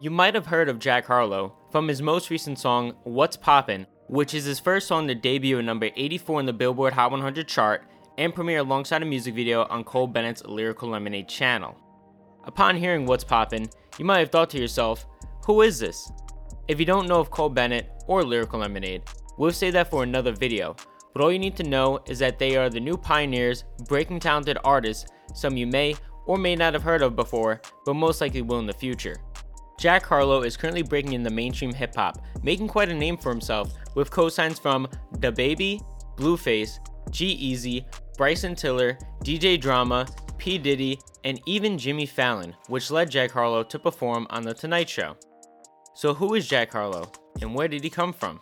You might have heard of Jack Harlow from his most recent song, What's Poppin', which is his first song to debut at number 84 in the Billboard Hot 100 chart and premiere alongside a music video on Cole Bennett's Lyrical Lemonade channel. Upon hearing What's Poppin', you might have thought to yourself, who is this? If you don't know of Cole Bennett or Lyrical Lemonade, we'll save that for another video, but all you need to know is that they are the new pioneers, breaking talented artists, some you may or may not have heard of before, but most likely will in the future. Jack Harlow is currently breaking in the mainstream hip hop, making quite a name for himself with cosigns from DaBaby, Blueface, G-Eazy, Bryson Tiller, DJ Drama, P. Diddy, and even Jimmy Fallon, which led Jack Harlow to perform on The Tonight Show. So, who is Jack Harlow, and where did he come from?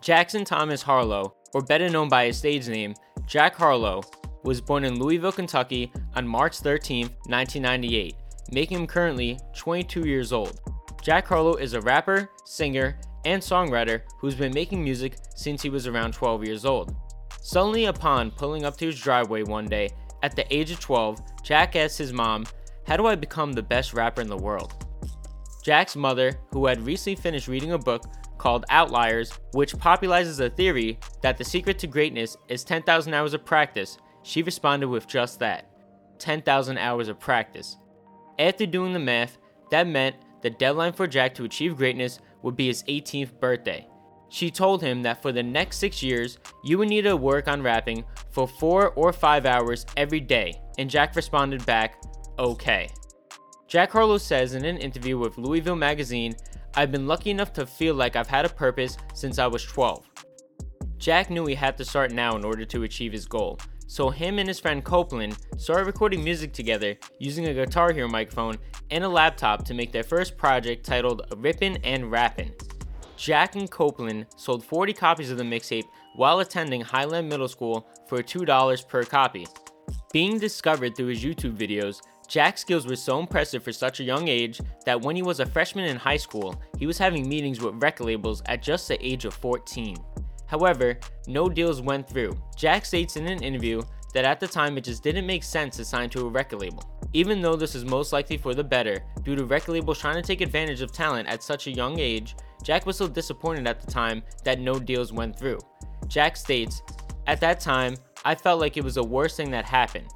Jackson Thomas Harlow, or better known by his stage name, Jack Harlow, was born in Louisville, Kentucky on March 13, 1998, making him currently 22 years old. Jack Harlow is a rapper, singer, and songwriter who's been making music since he was around 12 years old. Suddenly, upon pulling up to his driveway one day, at the age of 12, Jack asked his mom, How do I become the best rapper in the world? Jack's mother, who had recently finished reading a book called Outliers, which popularizes a theory that the secret to greatness is 10,000 hours of practice, she responded with just that 10,000 hours of practice. After doing the math, that meant the deadline for Jack to achieve greatness would be his 18th birthday. She told him that for the next six years, you would need to work on rapping for four or five hours every day, and Jack responded back, okay. Jack Harlow says in an interview with Louisville Magazine, I've been lucky enough to feel like I've had a purpose since I was 12. Jack knew he had to start now in order to achieve his goal, so him and his friend Copeland started recording music together using a Guitar Hero microphone and a laptop to make their first project titled Rippin' and Rappin'. Jack and Copeland sold 40 copies of the mixtape while attending Highland Middle School for $2 per copy. Being discovered through his YouTube videos, Jack's skills were so impressive for such a young age that when he was a freshman in high school, he was having meetings with record labels at just the age of 14. However, no deals went through. Jack states in an interview that at the time it just didn't make sense to sign to a record label. Even though this is most likely for the better, due to record labels trying to take advantage of talent at such a young age, Jack was so disappointed at the time that no deals went through. Jack states, At that time, I felt like it was the worst thing that happened.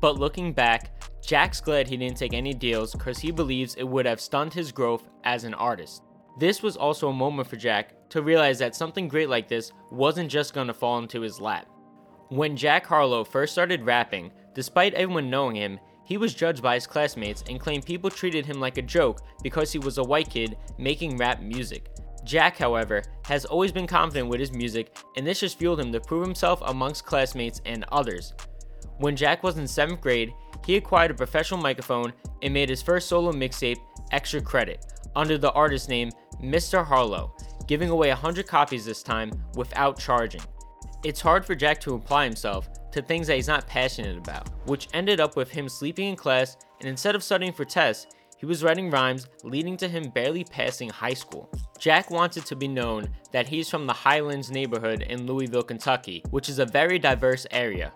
But looking back, Jack's glad he didn't take any deals because he believes it would have stunned his growth as an artist. This was also a moment for Jack to realize that something great like this wasn't just going to fall into his lap. When Jack Harlow first started rapping, despite everyone knowing him, he was judged by his classmates and claimed people treated him like a joke because he was a white kid making rap music. Jack, however, has always been confident with his music, and this just fueled him to prove himself amongst classmates and others. When Jack was in 7th grade, he acquired a professional microphone and made his first solo mixtape, Extra Credit, under the artist name Mr. Harlow, giving away 100 copies this time without charging. It's hard for Jack to apply himself to things that he's not passionate about, which ended up with him sleeping in class and instead of studying for tests, he was writing rhymes, leading to him barely passing high school. Jack wanted to be known that he's from the Highlands neighborhood in Louisville, Kentucky, which is a very diverse area.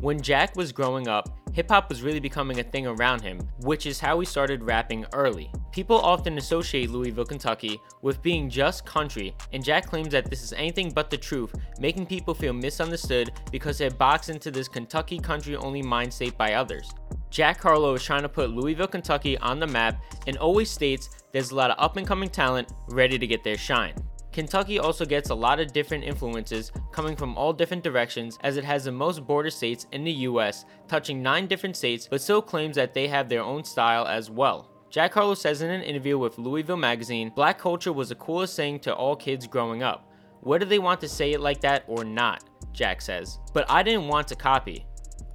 When Jack was growing up, hip hop was really becoming a thing around him, which is how he started rapping early. People often associate Louisville, Kentucky with being just country, and Jack claims that this is anything but the truth, making people feel misunderstood because they're boxed into this Kentucky country only mind state by others. Jack Harlow is trying to put Louisville, Kentucky on the map and always states there's a lot of up and coming talent ready to get their shine. Kentucky also gets a lot of different influences coming from all different directions as it has the most border states in the US, touching 9 different states, but still claims that they have their own style as well. Jack Harlow says in an interview with Louisville Magazine, black culture was the coolest thing to all kids growing up. Whether they want to say it like that or not, Jack says. But I didn't want to copy.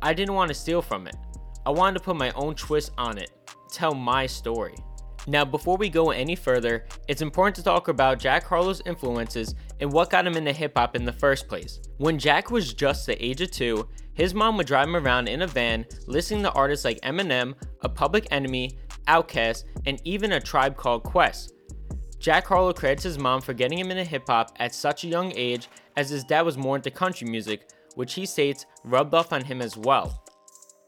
I didn't want to steal from it. I wanted to put my own twist on it, tell my story. Now, before we go any further, it's important to talk about Jack Harlow's influences and what got him into hip hop in the first place. When Jack was just the age of two, his mom would drive him around in a van listening to artists like Eminem, A Public Enemy, Outkast, and even a tribe called Quest. Jack Harlow credits his mom for getting him into hip hop at such a young age, as his dad was more into country music, which he states rubbed off on him as well.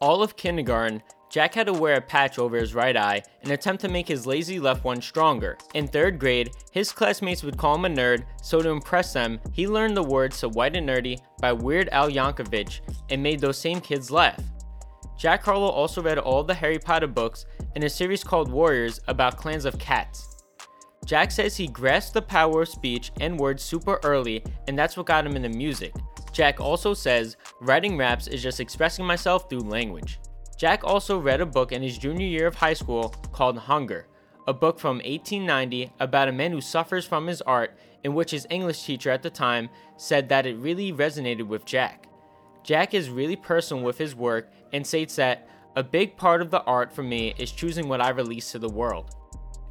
All of kindergarten, Jack had to wear a patch over his right eye in an attempt to make his lazy left one stronger. In third grade, his classmates would call him a nerd, so to impress them, he learned the words to White and Nerdy by Weird Al Yankovic and made those same kids laugh. Jack Harlow also read all the Harry Potter books in a series called Warriors about clans of cats. Jack says he grasped the power of speech and words super early, and that's what got him into music. Jack also says, writing raps is just expressing myself through language. Jack also read a book in his junior year of high school called Hunger, a book from 1890 about a man who suffers from his art, in which his English teacher at the time said that it really resonated with Jack. Jack is really personal with his work and states that a big part of the art for me is choosing what I release to the world.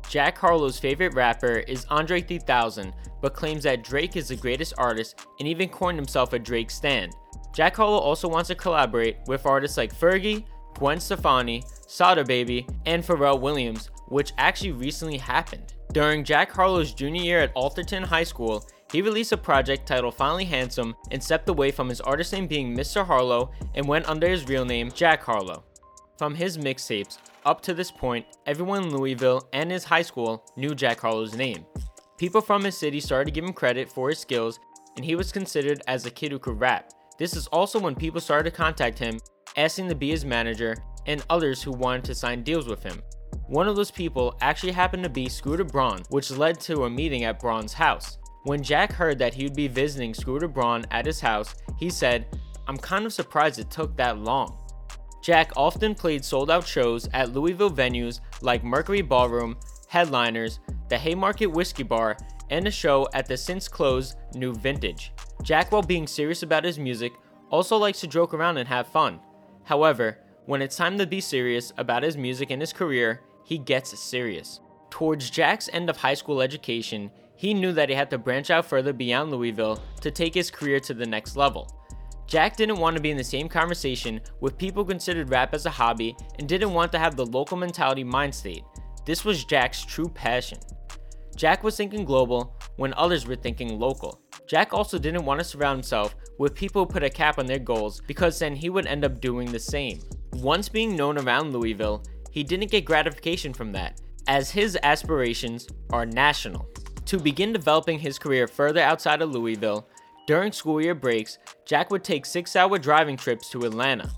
Jack Harlow's favorite rapper is Andre 3000, but claims that Drake is the greatest artist and even coined himself a Drake stan. Jack Harlow also wants to collaborate with artists like Fergie, Gwen Stefani, Sada Baby, and Pharrell Williams, which actually recently happened. During Jack Harlow's junior year at Atherton High School, he released a project titled Finally Handsome and stepped away from his artist name being Mr. Harlow and went under his real name, Jack Harlow. From his mixtapes, up to this point, everyone in Louisville and his high school knew Jack Harlow's name. People from his city started to give him credit for his skills, and he was considered as a kid who could rap. This is also when people started to contact him asking to be his manager, and others who wanted to sign deals with him. One of those people actually happened to be Scooter Braun, which led to a meeting at Braun's house. When Jack heard that he would be visiting Scooter Braun at his house, he said, I'm kind of surprised it took that long. Jack often played sold out shows at Louisville venues like Mercury Ballroom, Headliners, the Haymarket Whiskey Bar, and a show at the since closed New Vintage. Jack, while being serious about his music, also likes to joke around and have fun. However, when it's time to be serious about his music and his career, he gets serious. Towards Jack's end of high school education, he knew that he had to branch out further beyond Louisville to take his career to the next level. Jack didn't want to be in the same conversation with people considered rap as a hobby and didn't want to have the local mentality mind state. This was Jack's true passion. Jack was thinking global when others were thinking local. Jack also didn't want to surround himself with people put a cap on their goals because then he would end up doing the same. Once being known around Louisville, he didn't get gratification from that, as his aspirations are national. To begin developing his career further outside of Louisville, during school year breaks, Jack would take six hour driving trips to Atlanta.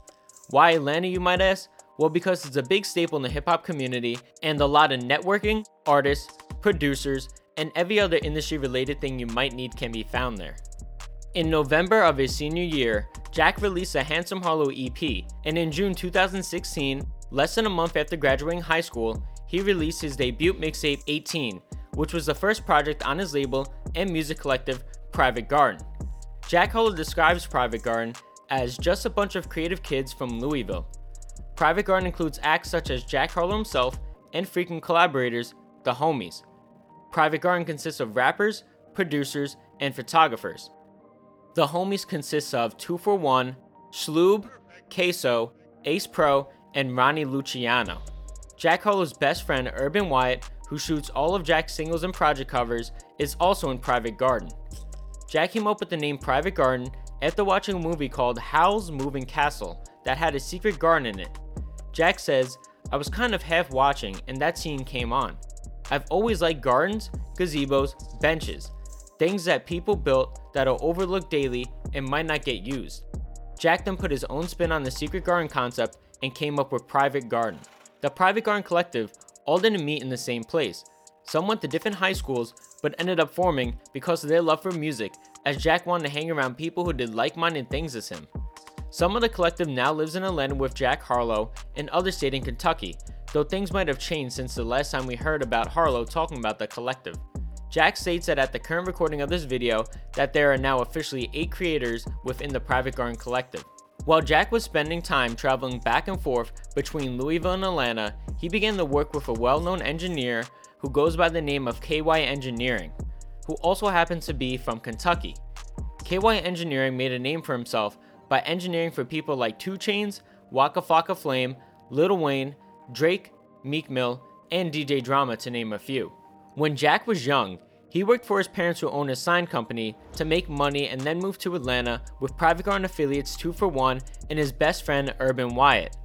Why Atlanta, you might ask? Well, because it's a big staple in the hip hop community, and a lot of networking, artists, producers, and every other industry related thing you might need can be found there. In November of his senior year, Jack released a Handsome Harlow EP, and in June 2016, less than a month after graduating high school, he released his debut mixtape 18, which was the first project on his label and music collective Private Garden. Jack Harlow describes Private Garden as just a bunch of creative kids from Louisville. Private Garden includes acts such as Jack Harlow himself and frequent collaborators, the Homies. Private Garden consists of rappers, producers, and photographers. The Homies consists of 2 for 1, Shloob, Quiiso, Ace Pro, and Ronnie Luciano. Jack Harlow's best friend, Urban Wyatt, who shoots all of Jack's singles and project covers, is also in Private Garden. Jack came up with the name Private Garden after watching a movie called Howl's Moving Castle that had a secret garden in it. Jack says, I was kind of half watching and that scene came on. I've always liked gardens, gazebos, benches, things that people built that are overlooked daily and might not get used. Jack then put his own spin on the secret garden concept and came up with Private Garden. The Private Garden Collective all didn't meet in the same place. Some went to different high schools, but ended up forming because of their love for music, as Jack wanted to hang around people who did like minded things as him. Some of the collective now lives in Atlanta with Jack Harlow, and others stayed in Kentucky, though things might have changed since the last time we heard about Harlow talking about the collective. Jack states that at the current recording of this video that there are now officially 8 creators within the Private Garden Collective. While Jack was spending time traveling back and forth between Louisville and Atlanta, he began to work with a well-known engineer who goes by the name of KY Engineering, who also happens to be from Kentucky. KY Engineering made a name for himself by engineering for people like 2 Chainz, Waka Flocka Flame, Lil Wayne, Drake, Meek Mill, and DJ Drama, to name a few. When Jack was young, he worked for his parents who owned a sign company to make money and then moved to Atlanta with Private Garden affiliates 2 for 1 and his best friend Urban Wyatt.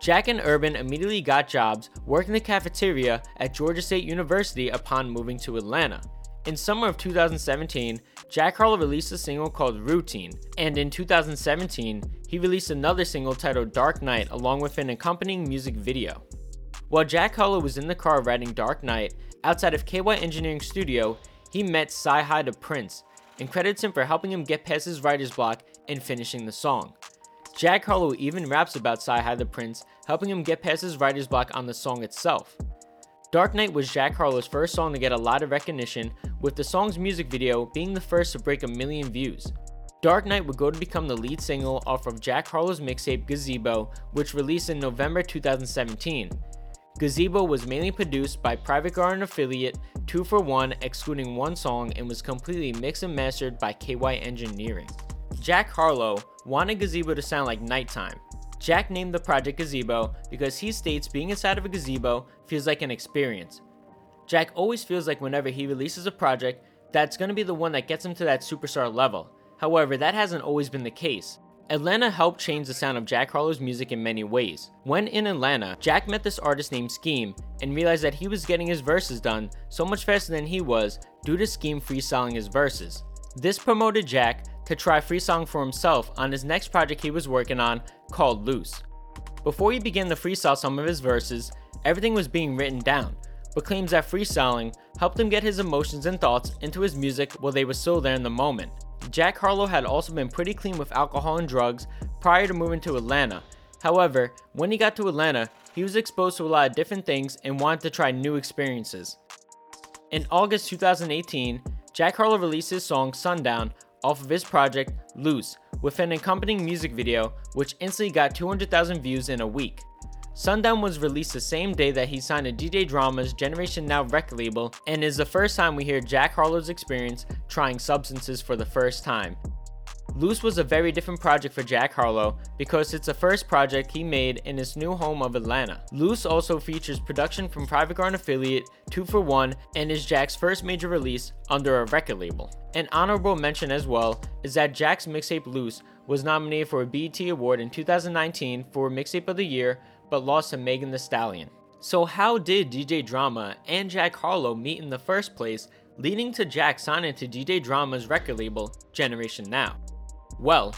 Jack and Urban immediately got jobs working the cafeteria at Georgia State University upon moving to Atlanta. In summer of 2017, Jack Harlow released a single called Routine, and in 2017, he released another single titled Dark Knight along with an accompanying music video. While Jack Harlow was in the car writing Dark Knight outside of KY Engineering Studio, he met CyHi the Prince and credits him for helping him get past his writer's block and finishing the song. Jack Harlow even raps about CyHi the Prince, helping him get past his writer's block on the song itself. Dark Knight was Jack Harlow's first song to get a lot of recognition, with the song's music video being the first to break a million views. Dark Knight would go to become the lead single off of Jack Harlow's mixtape Gazebo, which released in November 2017. Gazebo was mainly produced by Private Garden affiliate 2 for 1, excluding one song, and was completely mixed and mastered by KY Engineering. Jack Harlow wanted Gazebo to sound like nighttime. Jack named the project Gazebo because he states being inside of a gazebo feels like an experience. Jack always feels like whenever he releases a project, that's going to be the one that gets him to that superstar level. However, that hasn't always been the case. Atlanta helped change the sound of Jack Harlow's music in many ways. When in Atlanta, Jack met this artist named Scheme and realized that he was getting his verses done so much faster than he was due to Scheme freestyling his verses. This promoted Jack to try freestyling for himself on his next project he was working on called Loose. Before he began to freestyle some of his verses, everything was being written down, but claims that freestyling helped him get his emotions and thoughts into his music while they were still there in the moment. Jack Harlow had also been pretty clean with alcohol and drugs prior to moving to Atlanta. However, when he got to Atlanta, he was exposed to a lot of different things and wanted to try new experiences. In August 2018, Jack Harlow released his song Sundown off of his project Loose with an accompanying music video, which instantly got 200,000 views in a week. Sundown was released the same day that he signed to DJ Drama's Generation Now record label and is the first time we hear Jack Harlow's experience trying substances for the first time. Loose was a very different project for Jack Harlow because it's the first project he made in his new home of Atlanta. Loose also features production from Private Garden affiliate 2 for 1 and is Jack's first major release under a record label. An honorable mention as well is that Jack's mixtape Loose was nominated for a BET Award in 2019 for Mixtape of the Year but lost to Megan Thee Stallion. So, how did DJ Drama and Jack Harlow meet in the first place, leading to Jack signing to DJ Drama's record label, Generation Now? Well,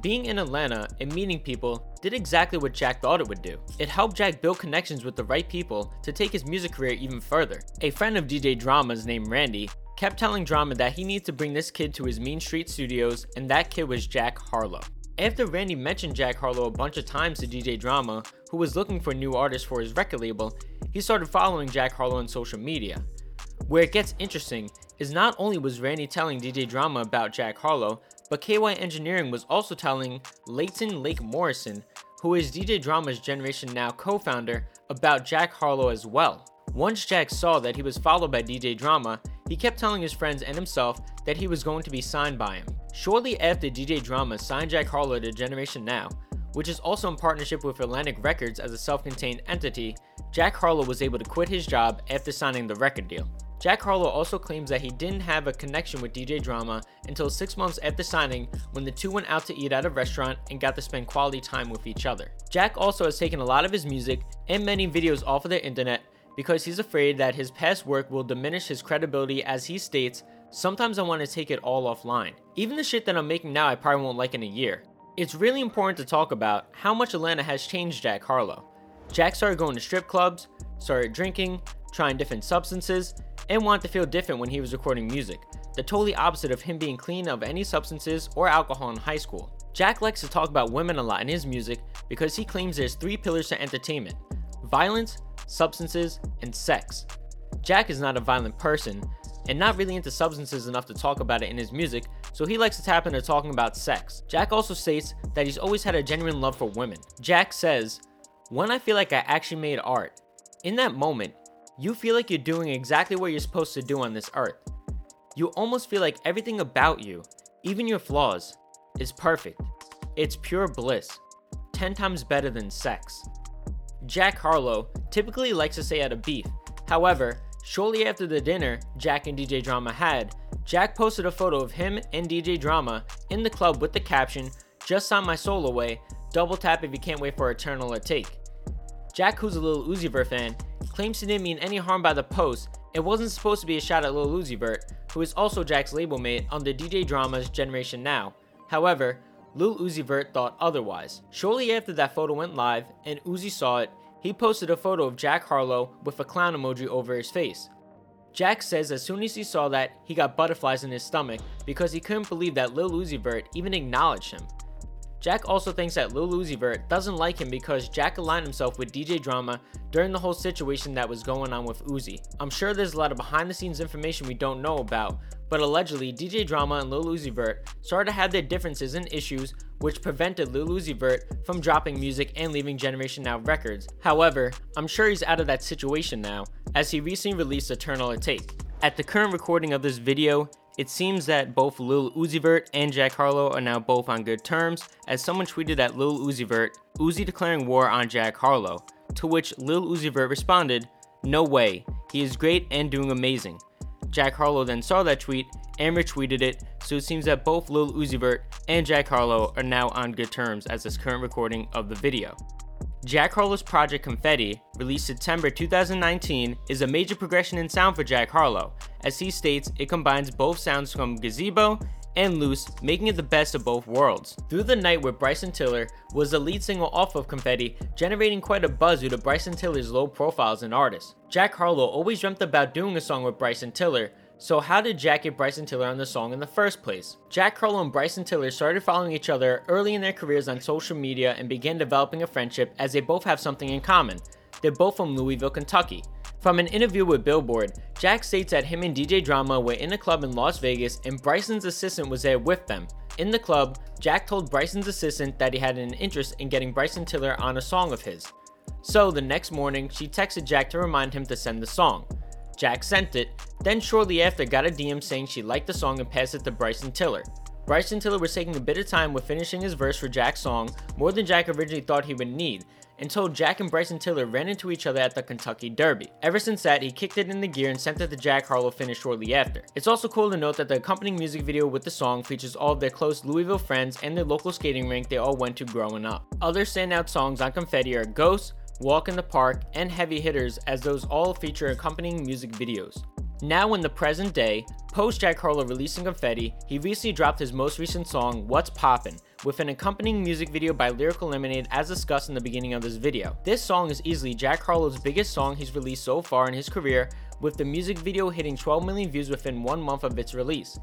being in Atlanta and meeting people did exactly what Jack thought it would do. It helped Jack build connections with the right people to take his music career even further. A friend of DJ Drama's named Randy kept telling Drama that he needs to bring this kid to his Means Street studios, and that kid was Jack Harlow. After Randy mentioned Jack Harlow a bunch of times to DJ Drama, who was looking for new artists for his record label, he started following Jack Harlow on social media. Where it gets interesting is not only was Randy telling DJ Drama about Jack Harlow, but KY Engineering was also telling Leighton Lake Morrison, who is DJ Drama's Generation Now co founder, about Jack Harlow as well. Once Jack saw that he was followed by DJ Drama, he kept telling his friends and himself that he was going to be signed by him. Shortly after DJ Drama signed Jack Harlow to Generation Now, which is also in partnership with Atlantic Records as a self contained entity, Jack Harlow was able to quit his job after signing the record deal. Jack Harlow also claims that he didn't have a connection with DJ Drama until six months after signing when the two went out to eat at a restaurant and got to spend quality time with each other. Jack also has taken a lot of his music and many videos off of the internet because he's afraid that his past work will diminish his credibility as he states, Sometimes I want to take it all offline. Even the shit that I'm making now I probably won't like in a year. It's really important to talk about how much Atlanta has changed Jack Harlow. Jack started going to strip clubs, started drinking, trying different substances, and wanted to feel different when he was recording music, the totally opposite of him being clean of any substances or alcohol in high school. Jack likes to talk about women a lot in his music because he claims there's three pillars to entertainment violence, substances, and sex. Jack is not a violent person, and not really into substances enough to talk about it in his music, so he likes to tap into talking about sex. Jack also states that he's always had a genuine love for women. Jack says, When I feel like I actually made art, in that moment, you feel like you're doing exactly what you're supposed to do on this earth. You almost feel like everything about you, even your flaws, is perfect. It's pure bliss, 10 times better than sex. Jack Harlow typically likes to say out of beef. However, shortly after the dinner Jack and DJ Drama had, Jack posted a photo of him and DJ Drama in the club with the caption, Just on my soul away, double tap if you can't wait for Eternal Atake. Jack, who's a Lil Uzi Vert fan, claims he didn't mean any harm by the post. It wasn't supposed to be a shot at Lil Uzi Vert, who is also Jack's label mate on the DJ Drama's Generation Now. However, Lil Uzi Vert thought otherwise. Shortly after that photo went live and Uzi saw it, he posted a photo of Jack Harlow with a clown emoji over his face. Jack says as soon as he saw that, he got butterflies in his stomach because he couldn't believe that Lil Uzi Vert even acknowledged him. Jack also thinks that Lil Uzi Vert doesn't like him because Jack aligned himself with DJ Drama during the whole situation that was going on with Uzi. I'm sure there's a lot of behind the scenes information we don't know about, but allegedly DJ Drama and Lil Uzi Vert started to have their differences and issues which prevented Lil Uzi Vert from dropping music and leaving Generation Now Records. However, I'm sure he's out of that situation now, as he recently released It Take. At the current recording of this video, it seems that both Lil Uzi Vert and Jack Harlow are now both on good terms, as someone tweeted at Lil Uzi Vert, Uzi declaring war on Jack Harlow, to which Lil Uzi Vert responded, No way, he is great and doing amazing. Jack Harlow then saw that tweet and retweeted it, so it seems that both Lil Uzi Vert and Jack Harlow are now on good terms as this current recording of the video. Jack Harlow's project Confetti, released September 2019, is a major progression in sound for Jack Harlow. As he states, it combines both sounds from Gazebo and Loose, making it the best of both worlds. Through the Night with Bryson Tiller was the lead single off of Confetti, generating quite a buzz due to Bryson Tiller's low profile as an artist. Jack Harlow always dreamt about doing a song with Bryson Tiller, so how did Jack get Bryson Tiller on the song in the first place? Jack Harlow and Bryson Tiller started following each other early in their careers on social media and began developing a friendship as they both have something in common. They're both from Louisville, Kentucky. From an interview with Billboard, Jack states that him and DJ Drama were in a club in Las Vegas and Bryson's assistant was there with them. In the club, Jack told Bryson's assistant that he had an interest in getting Bryson Tiller on a song of his. So the next morning, she texted Jack to remind him to send the song. Jack sent it, then shortly after got a DM saying she liked the song and passed it to Bryson Tiller. Bryson Tiller was taking a bit of time with finishing his verse for Jack's song, more than Jack originally thought he would need, until Jack and Bryson Tiller ran into each other at the Kentucky Derby. Ever since that, he kicked it in the gear and sent it to Jack Harlow finished shortly after. It's also cool to note that the accompanying music video with the song features all of their close Louisville friends and their local skating rink they all went to growing up. Other standout songs on Confetti are Ghost, Walk in the Park, and Heavy Hitters, as those all feature accompanying music videos. Now, in the present day, post Jack Harlow releasing Confetti, he recently dropped his most recent song, What's Poppin', with an accompanying music video by Lyrical Lemonade as discussed in the beginning of this video. This song is easily Jack Harlow's biggest song he's released so far in his career, with the music video hitting 12 million views within one month of its release.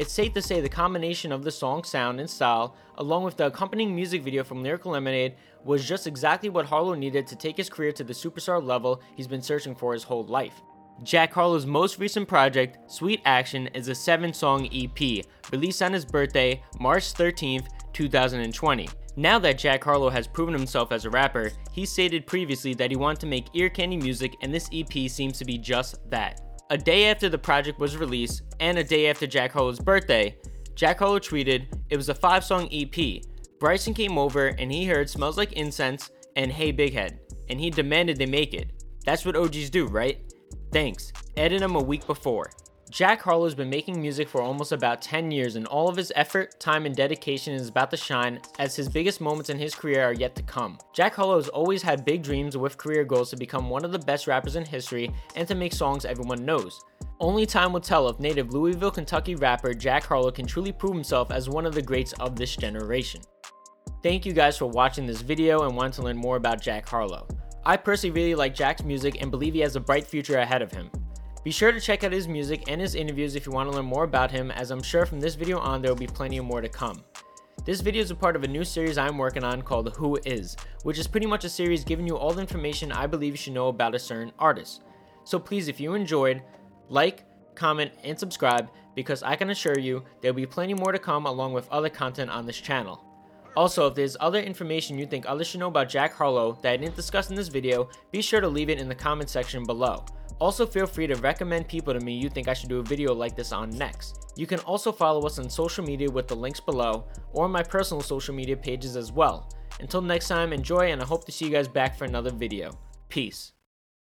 It's safe to say the combination of the song sound and style, along with the accompanying music video from Lyrical Lemonade, was just exactly what Harlow needed to take his career to the superstar level he's been searching for his whole life. Jack Harlow's most recent project, Sweet Action, is a seven song EP, released on his birthday, March 13th, 2020. Now that Jack Harlow has proven himself as a rapper, he stated previously that he wanted to make ear candy music, and this EP seems to be just that. A day after the project was released, and a day after Jack Harlow's birthday, Jack Harlow tweeted, It was a five song EP. Bryson came over and he heard Smells Like Incense and Hey Big Head, and he demanded they make it. That's what OGs do, right? Thanks. Added him a week before. Jack Harlow's been making music for almost about 10 years, and all of his effort, time, and dedication is about to shine as his biggest moments in his career are yet to come. Jack Harlow has always had big dreams with career goals to become one of the best rappers in history and to make songs everyone knows. Only time will tell if native Louisville, Kentucky rapper Jack Harlow can truly prove himself as one of the greats of this generation. Thank you guys for watching this video and want to learn more about Jack Harlow. I personally really like Jack's music and believe he has a bright future ahead of him. Be sure to check out his music and his interviews if you want to learn more about him, as I'm sure from this video on there will be plenty more to come. This video is a part of a new series I'm working on called Who Is, which is pretty much a series giving you all the information I believe you should know about a certain artist. So please, if you enjoyed, like, comment, and subscribe because I can assure you there will be plenty more to come along with other content on this channel. Also, if there's other information you think others should know about Jack Harlow that I didn't discuss in this video, be sure to leave it in the comment section below. Also feel free to recommend people to me you think I should do a video like this on next. You can also follow us on social media with the links below, or my personal social media pages as well. Until next time, enjoy and I hope to see you guys back for another video. Peace.